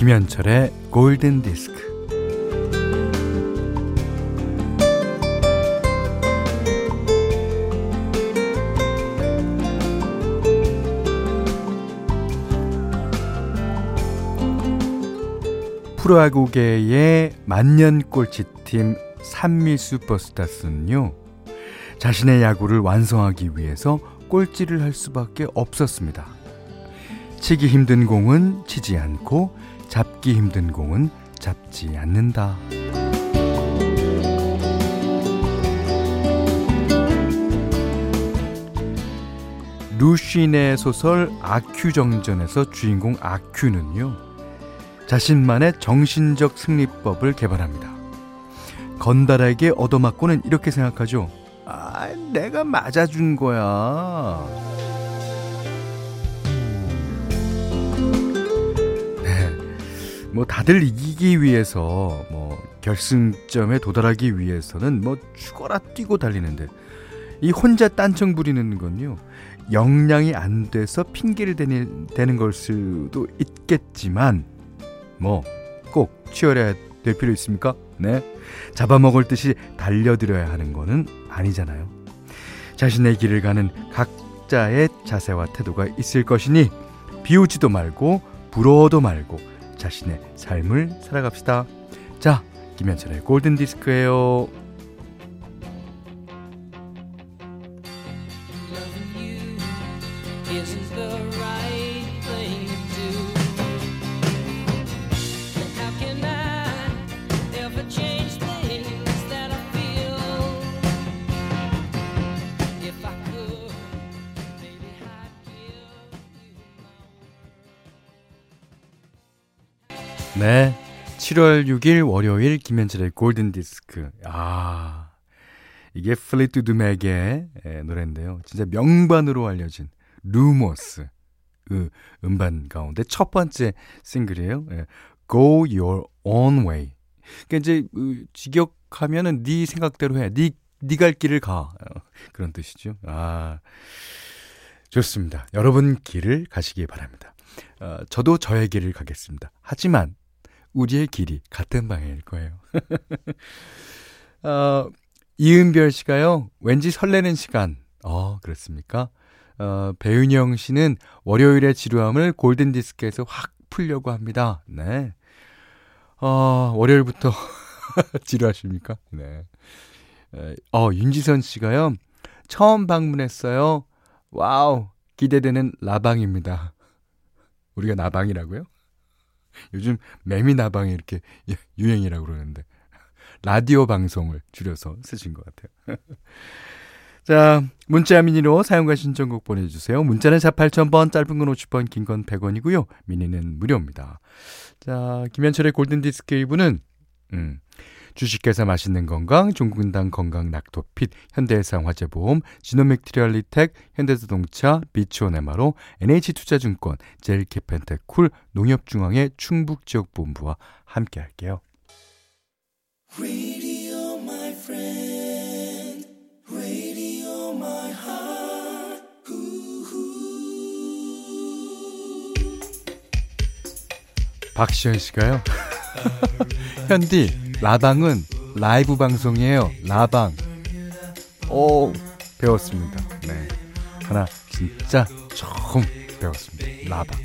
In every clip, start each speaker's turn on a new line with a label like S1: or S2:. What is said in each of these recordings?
S1: 김현철의 골든 디스크. 프로야구계의 만년꼴찌팀 산미 슈퍼스타스는요, 자신의 야구를 완성하기 위해서 꼴찌를 할 수밖에 없었습니다. 치기 힘든 공은 치지 않고 잡기 힘든 공은 잡지 않는다. 루신의 소설 아큐정전에서 주인공 아큐는요, 자신만의 정신적 승리법을 개발합니다. 건달에게 얻어맞고는 이렇게 생각하죠. 아, 내가 맞아준 거야. 뭐 다들 이기기 위해서 뭐 결승점에 도달하기 위해서는 뭐 죽어라 뛰고 달리는데 이 혼자 딴청 부리는 건요. 역량이 안 돼서 핑계를 대는, 대는 걸 수도 있겠지만 뭐 꼭 치열해야 될 필요 있습니까? 네. 잡아먹을 듯이 달려들어야 하는 거는 아니잖아요. 자신의 길을 가는 각자의 자세와 태도가 있을 것이니 비우지도 말고 부러워도 말고 자신의 삶을 살아갑시다. 자, 김현철의 골든 디스크예요. 7월 6일 월요일 김현철의 골든 디스크. 아. 이게 Fleetwood Mac의 노래인데요. 진짜 명반으로 알려진 Rumours 그 음반 가운데 첫 번째 싱글이에요. 예. Go Your Own Way. 그러니까 이제 그 직역하면은 네 생각대로 해. 네 네 갈 길을 가. 어, 그런 뜻이죠. 아. 좋습니다. 여러분 길을 가시기 바랍니다. 어, 저도 저의 길을 가겠습니다. 하지만 우리의 길이 같은 방향일 거예요. 어, 이은별 씨가요, 왠지 설레는 시간. 어, 그렇습니까? 어, 배윤영 씨는 월요일의 지루함을 골든디스크에서 확 풀려고 합니다. 네. 어, 월요일부터 지루하십니까? 네. 어, 윤지선 씨가요, 처음 방문했어요. 와우, 기대되는 라방입니다. 우리가 나방이라고요? 요즘 매미 나방이 이렇게 유행이라고 그러는데 라디오 방송을 줄여서 쓰신 것 같아요. 자, 문자 미니로 사용과 신청곡 보내주세요. 문자는 4 8000번, 짧은 건 50번, 긴 건 100원이고요. 미니는 무료입니다. 자, 김현철의 골든디스크 2부는, 음, 주식회사 맛있는 건강, 종근당 건강 낙토핏, 현대해상 화재보험, 지노맥트리얼리텍, 현대자동차, 비치온에마로, NH투자증권, 젤키펜테쿨, 농협중앙회 충북지역본부와 함께할게요. 박시현 씨가요. 현디 라방은 라이브 방송이에요. 라방. 오, 배웠습니다. 네. 하나 진짜 처음 배웠습니다. 라방.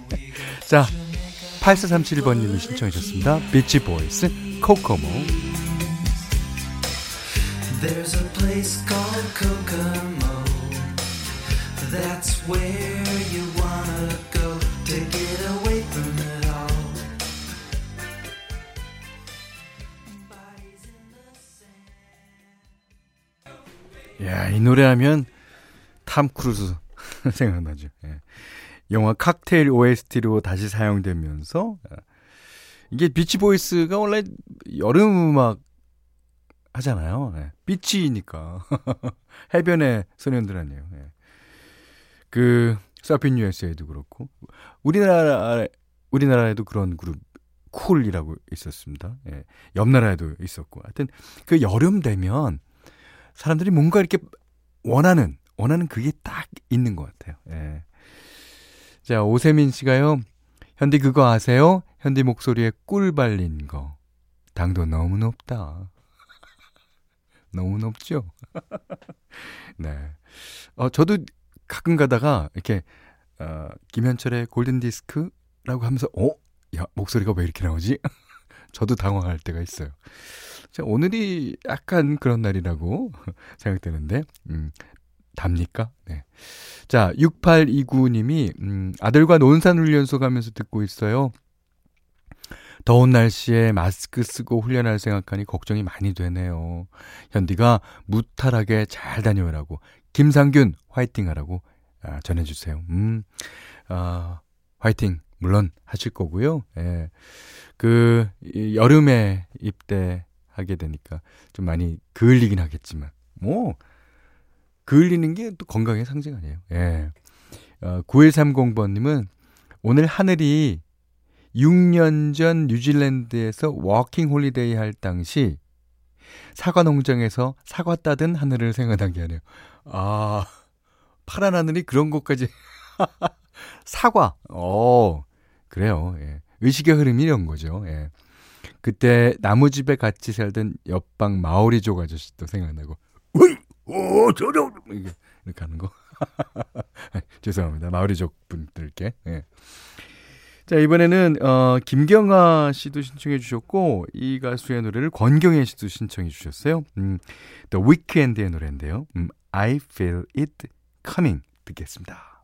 S1: 자, 8437번님이 신청해 주셨습니다. Beach Boys Kokomo. There's a place called Kokomo. That's where 이 노래하면 탐 크루즈 생각나죠. 예. 영화 칵테일 OST로 다시 사용되면서 예. 이게 Beach Boys가 원래 여름 음악 하잖아요. 예. beach니까 해변의 소년들 아니에요. 예. 그 Surfin' USA도 그렇고 우리나라 우리나라에도 그런 그룹 쿨이라고 있었습니다. 예. 옆 나라에도 있었고 하여튼 그 여름 되면 사람들이 뭔가 이렇게 원하는, 원하는 그게 딱 있는 것 같아요. 예. 자, 오세민 씨가요. 현디 그거 아세요? 현디 목소리에 꿀 발린 거. 당도 너무 높다. 너무 높죠? 네. 어, 저도 가끔 가다가 이렇게, 어, 김현철의 골든 디스크라고 하면서, 어? 야, 목소리가 왜 이렇게 나오지? 저도 당황할 때가 있어요. 자, 오늘이 약간 그런 날이라고 생각되는데, 음, 답니까? 네. 자, 6829님이, 음, 아들과 논산훈련소 가면서 듣고 있어요. 더운 날씨에 마스크 쓰고 훈련할 생각하니 걱정이 많이 되네요. 현디가 무탈하게 잘 다녀오라고, 김상균 화이팅 하라고 아, 전해주세요. 음, 아, 화이팅, 물론 하실 거고요. 예. 그, 여름에 입대 하게 되니까 좀 많이 그을리긴 하겠지만, 뭐, 그을리는 게 또 건강의 상징 아니에요. 예. 어, 9130번님은 오늘 하늘이 6년 전 뉴질랜드에서 워킹 홀리데이 할 당시 사과 농장에서 사과 따던 하늘을 생각나게 하네요. 아, 파란 하늘이 그런 것까지. 사과. 어, 그래요. 예. 의식의 흐름이 이런 거죠. 예. 그때 나무집에 같이 살던 옆방 마오리족 아저씨도 생각나고, 으이! 오, 저저! 이렇게 하는 거. 죄송합니다. 마오리족 분들께. 예. 자, 이번에는, 어, 김경아 씨도 신청해 주셨고, 이 가수의 노래를 권경혜 씨도 신청해 주셨어요. 음, The Weeknd의 노래인데요. 음, I Feel It Coming 듣겠습니다.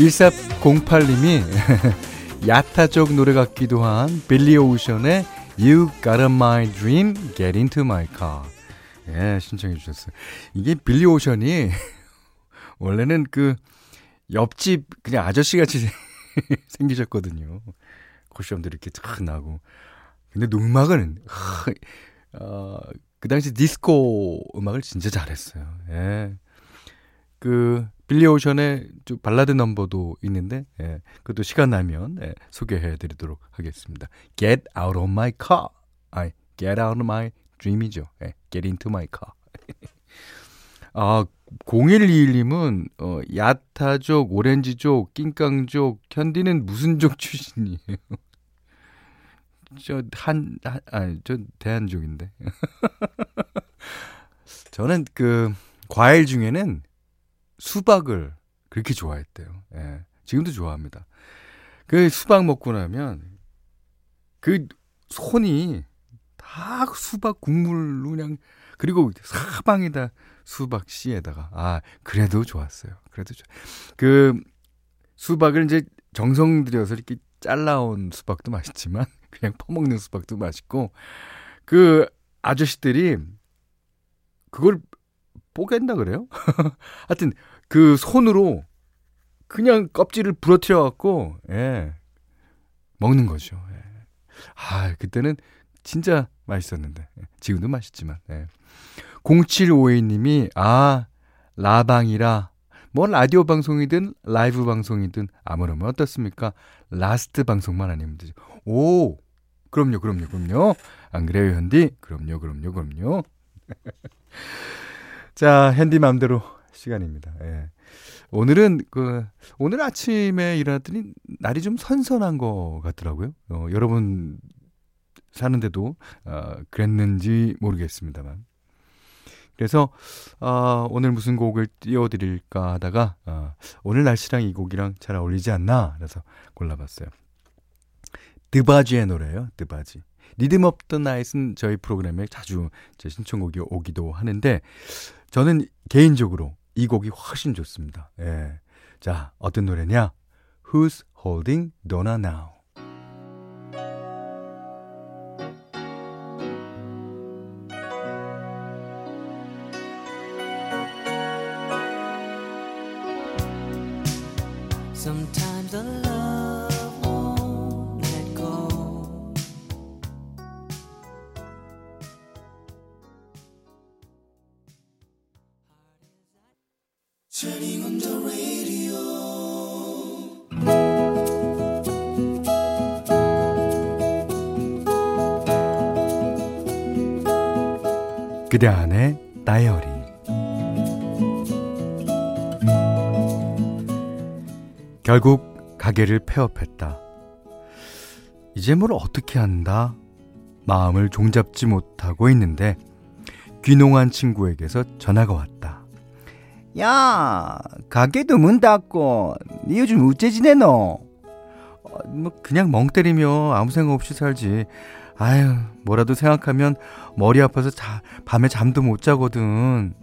S1: 1408님이 야타족 노래 같기도 한 빌리 오션의 You Got a My Dream, Get Into My Car. 예, 신청해 주셨어요. 이게 빌리 오션이 원래는 그 옆집 그냥 아저씨 같이 생기셨거든요. 코시험도 이렇게 쫙 나고. 근데 음악은, 어, 그 당시 디스코 음악을 진짜 잘했어요. 예. 그 빌리 오션의 발라드 넘버도 있는데 예, 그것도 시간 나면 예, 소개해 드리도록 하겠습니다. Get out of my car. 아니, get out of my dream이죠. 예, get into my car. 아, 0121님은 어, 야타족, 오렌지족, 낑깡족, 현디는 무슨 족 출신이에요? 저 한, 한 아니, 저 대한족인데. 저는 그 과일 중에는 수박을 그렇게 좋아했대요. 예. 지금도 좋아합니다. 그 수박 먹고 나면 그 손이 다 수박 국물로 그냥 그리고 사방에다 수박 씨에다가 아 그래도 좋았어요. 그래도 좋. 그 수박을 이제 정성 들여서 이렇게 잘라온 수박도 맛있지만 그냥 퍼먹는 수박도 맛있고 그 아저씨들이 그걸 뽀갠다 그래요? 하여튼 그 손으로 그냥 껍질을 부러뜨려 갖고 예. 먹는 거죠. 예. 아, 그때는 진짜 맛있었는데. 예. 지금도 맛있지만. 예. 0752님이 아, 라방이라 뭐 라디오 방송이든 라이브 방송이든 아무렴은 어떻습니까? last 방송만 아니면 되죠. 오, 그럼요, 그럼요, 그럼요. 안 그래요, 현디? 그럼요, 그럼요, 그럼요. 자, 현디 맘대로 시간입니다. 예. 오늘은 그 오늘 아침에 일어났더니 날이 좀 선선한 것 같더라고요. 어, 여러분 사는데도 어, 그랬는지 모르겠습니다만. 그래서 어, 오늘 무슨 곡을 띄워드릴까 하다가 어, 오늘 날씨랑 이 곡이랑 잘 어울리지 않나 그래서 골라봤어요. 드바지의 노래예요. DeBarge. Rhythm of the Night은 저희 프로그램에 자주 제 신청곡이 오기도 하는데 저는 개인적으로 이 곡이 훨씬 좋습니다. 예. 자, 어떤 노래냐? Who's Holding Donna Now? 그대 안의 다이어리 결국 가게를 폐업했다. 이제 뭘 어떻게 한다? 마음을 종잡지 못하고 있는데 귀농한 친구에게서 전화가 왔다.
S2: 야, 가게도 문 닫고 니 요즘 어째 지내노?
S1: 어, 뭐 그냥 멍 때리며 아무 생각 없이 살지. 아유, 뭐라도 생각하면 머리 아파서 자, 밤에 잠도 못 자거든.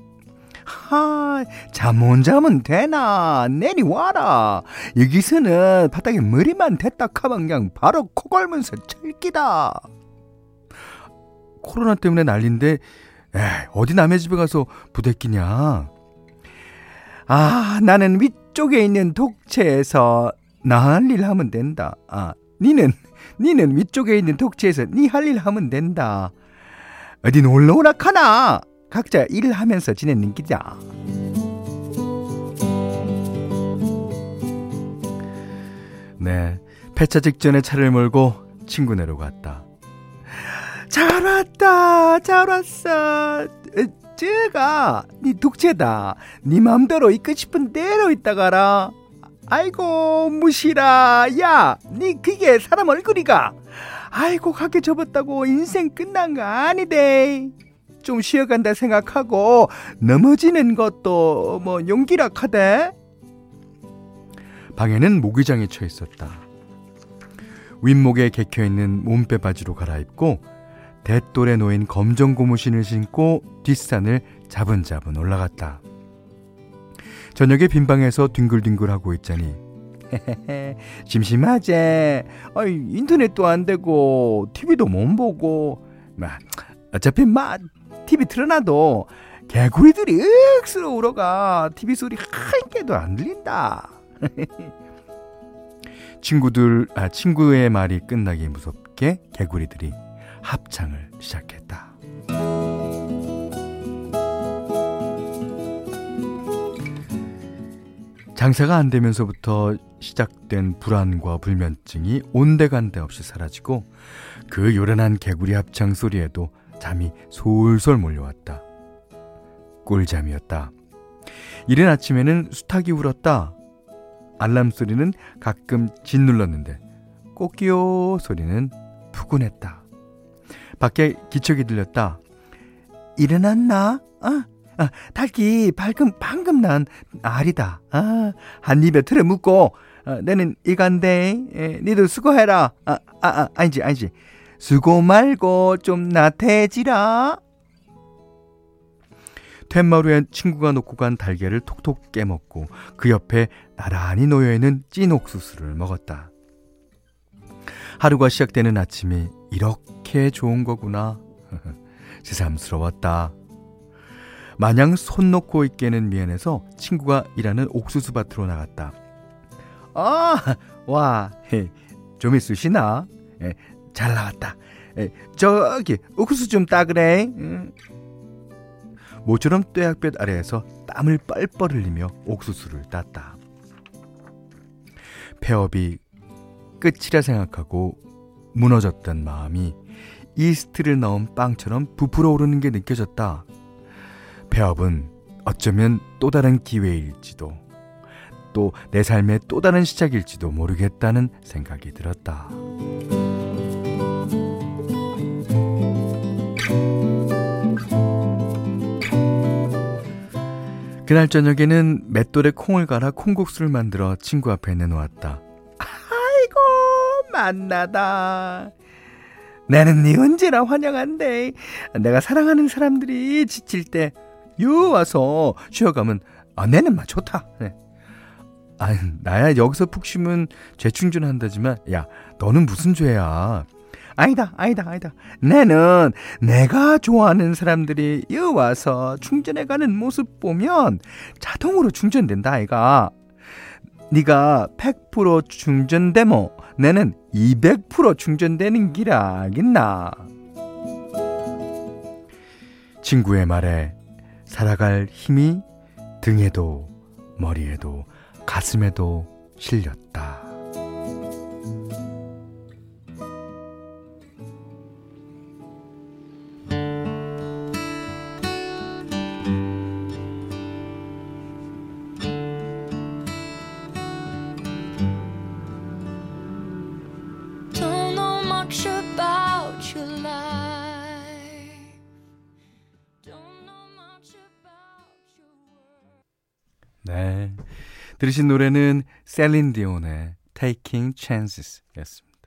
S2: 하, 잠 못 자면 되나? 내리와라. 여기서는 바닥에 머리만 댔다 카면 그냥 바로 코 걸면서 철기다.
S1: 코로나 때문에 난린데, 에이, 어디 남의 집에 가서 부대끼냐?
S2: 아, 나는 위쪽에 있는 독채에서 나 할 일 하면 된다. 아, 니는 니는 위쪽에 있는 독채에서 니 할 일 하면 된다. 어디 놀러 오라 카나? 각자 일을 하면서 지내는 기자.
S1: 네, 폐차 직전에 차를 몰고 친구네로 갔다.
S2: 잘 왔다, 잘 왔어. 제가 니 독채다. 니 맘대로 있고 싶은 대로 있다 가라. 아이고 무시라. 야니 그게 사람 얼굴이가. 아이고 가게 접었다고 인생 끝난 거 아니대. 좀 쉬어간다 생각하고 넘어지는 것도 뭐 용기라 카대.
S1: 방에는 모기장이 쳐 있었다. 윗목에 개켜 있는 몸빼 바지로 갈아입고 대돌에 놓인 검정 고무신을 신고 뒷산을 자분자분 올라갔다. 저녁에 빈방에서 뒹굴뒹굴하고 있자니
S2: 심심하지? 어이, 인터넷도 안 되고 TV도 못 보고. 막 어차피 막 TV 틀어놔도 개구리들이 억수로 울어가 TV 소리 한 개도 안 들린다.
S1: 친구들 아 친구의 말이 끝나기 무섭게 개구리들이 합창을 시작했다 장사가 안 되면서부터 시작된 불안과 불면증이 온데간데 없이 사라지고 그 요란한 개구리 합창 소리에도 잠이 솔솔 몰려왔다. 꿀잠이었다. 이른 아침에는 수탉이 울었다. 알람 소리는 가끔 짓눌렀는데 꼬끼요 소리는 푸근했다. 밖에 기척이 들렸다.
S2: 일어났나? 어? 아, 닭이 방금 방금 난 알이다. 아, 한 입에 틀어 묻고 아, 내는 이간데 에, 니도 수고해라. 아, 아, 아, 아니지, 아니지. 수고 말고 좀 나태해지라.
S1: 텐마루에 친구가 놓고 간 달걀을 톡톡 깨먹고 그 옆에 나란히 놓여있는 찐 옥수수를 먹었다. 하루가 시작되는 아침이 이렇게 좋은 거구나. 새삼스러웠다. 마냥 손 놓고 있게는 미안해서 친구가 일하는 옥수수 밭으로 나갔다.
S2: 아, 와, 좀 있으시나? 에, 잘 나왔다. 에, 저기 옥수수 좀 따그래. 응.
S1: 모처럼 뙤약볕 아래에서 땀을 뻘뻘 흘리며 옥수수를 땄다. 폐업이 끝이라 생각하고 무너졌던 마음이 이스트를 넣은 빵처럼 부풀어 오르는 게 느껴졌다. 폐업은 어쩌면 또 다른 기회일지도 또 내 삶의 또 다른 시작일지도 모르겠다는 생각이 들었다. 그날 저녁에는 맷돌에 콩을 갈아 콩국수를 만들어 친구 앞에 내놓았다.
S2: 만나다. 나는 네 언제나 환영한데 내가 사랑하는 사람들이 지칠 때 요 와서 쉬어가면 아 내는 막 좋다. 네. 아 나야 여기서 푹 쉬면 재충전한다지만 야 너는 무슨 죄야? 아니다 아니다 아니다. 내는 내가 좋아하는 사람들이 여 와서 충전해가는 모습 보면 자동으로 충전된다 아이가. 네가 100% 충전되모 내는 200% 충전되는 기라 알겠나?
S1: 친구의 말에 살아갈 힘이 등에도 머리에도 가슴에도 실렸다. 들으신 노래는 셀린 디온의 Taking Chances 였습니다.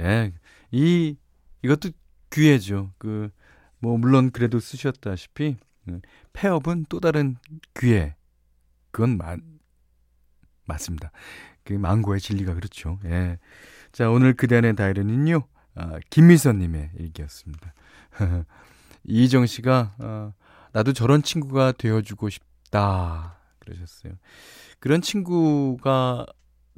S1: 예. 이, 이것도 귀해죠. 그, 뭐, 물론 그래도 쓰셨다시피, 음, 폐업은 또 다른 귀해. 그건 맞, 맞습니다. 그 망고의 진리가 그렇죠. 예. 자, 오늘 그대 안의 다이어리는요, 아, 김미선님의 얘기였습니다. 이희정 씨가, 아, 나도 저런 친구가 되어주고 싶다. 그러셨어요. 그런 친구가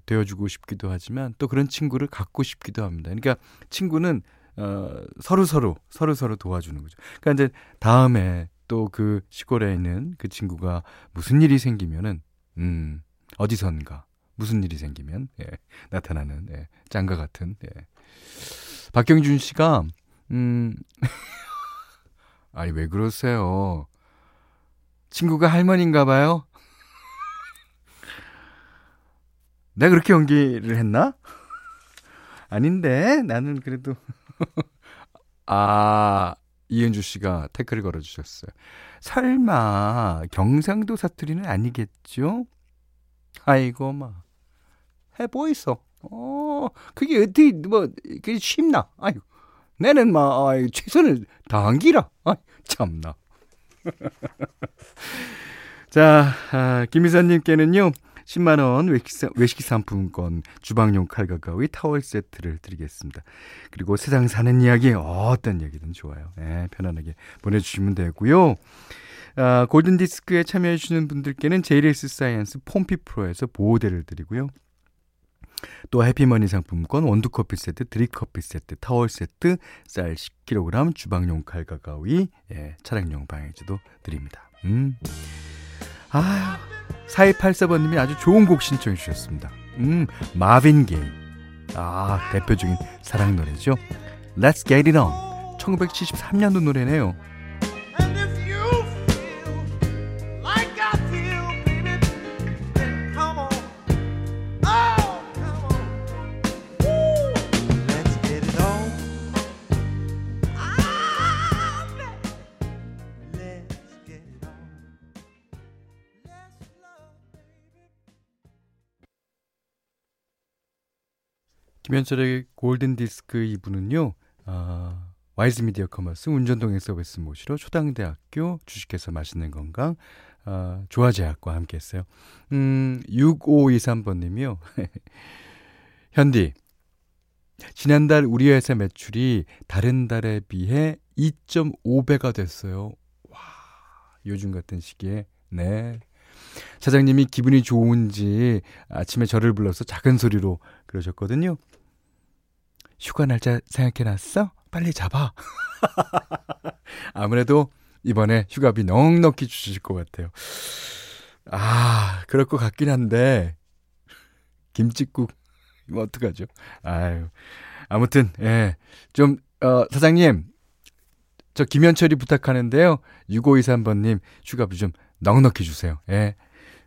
S1: 되어주고 싶기도 하지만 또 그런 친구를 갖고 싶기도 합니다. 그러니까 친구는 어, 서로 서로 서로 서로 도와주는 거죠. 그러니까 이제 다음에 또 그 시골에 있는 그 친구가 무슨 일이 생기면은 음 어디선가 무슨 일이 생기면 예, 나타나는 예, 짱가 같은 예. 박경준 씨가 음 아니 왜 그러세요? 친구가 할머니인가 봐요. 내가 그렇게 연기를 했나? 아닌데 나는 그래도 아 이은주 씨가 태클을 걸어주셨어요. 설마 경상도 사투리는 아니겠죠? 아이고 마 해보이소. 어 그게 어떻게 뭐 그게 쉽나? 아유 내는 막 아이, 최선을 다한 기라. 아 참나. 자, 아, 김 이사님께는요, 10만 원 외식, 외식 상품권, 주방용 칼과 가위, 타월 세트를 드리겠습니다. 그리고 세상 사는 이야기, 어떤 얘기든 좋아요. 네, 편안하게 보내주시면 되고요. 아, 골든 디스크에 참여해 주시는 분들께는 JLS 사이언스 폼피 프로에서 보호대를 드리고요. 또 해피머니 상품권, 원두커피 세트, 드립커피 세트, 타월 세트, 쌀 10kg, 주방용 칼과 가위, 예, 차량용 방해지도 드립니다. 음. 아 4284번님이 아주 좋은 곡 신청해 주셨습니다. 음, 마빈 게이. 아, 대표적인 사랑 노래죠. Let's Get It On. 1973년도 노래네요. 김현철의 골든 디스크 2부는요, 아, 와이즈 미디어 커머스, 운전동행 서비스 모시로 초당대학교 주식회사 맛있는 건강, 아, 조화제약과 함께 했어요. 음, 6523번 님이요. 현디, 지난달 우리 회사 매출이 다른 달에 비해 2.5배가 됐어요. 와, 요즘 같은 시기에, 네. 사장님이 기분이 좋은지 아침에 저를 불러서 작은 소리로 그러셨거든요. 휴가 날짜 생각해놨어? 빨리 잡아. 아무래도 이번에 휴가비 넉넉히 주실 것 같아요. 아, 그럴 것 같긴 한데, 김치국, 이거 어떡하죠? 아유. 아무튼, 예. 좀, 어, 사장님, 저 김현철이 부탁하는데요. 6523번님, 휴가비 좀 넉넉히 주세요. 예.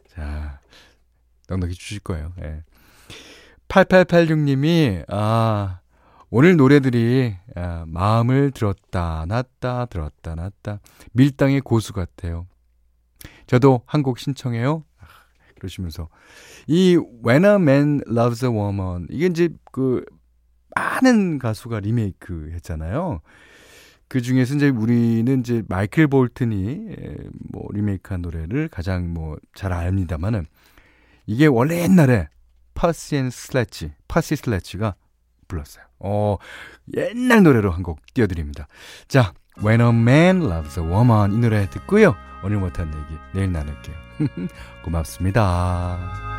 S1: 자, 넉넉히 주실 거예요. 예. 8886님이, 아, 오늘 노래들이 아, 마음을 들었다 놨다 들었다 놨다 밀당의 고수 같아요. 저도 한 곡 신청해요. 아, 그러시면서 이 When a Man Loves a Woman 이게 이제 그 많은 가수가 리메이크 했잖아요. 그 중에서 이제 우리는 이제 마이클 볼튼이 뭐 리메이크한 노래를 가장 뭐 잘 압니다만은 이게 원래 옛날에 파시 앤 슬래치, 파시 슬래치가 불렀어요. 어, 옛날 노래로 한 곡 띄워드립니다. 자, When a Man Loves a Woman 이 노래 듣고요. 오늘 못한 얘기 내일 나눌게요. 고맙습니다.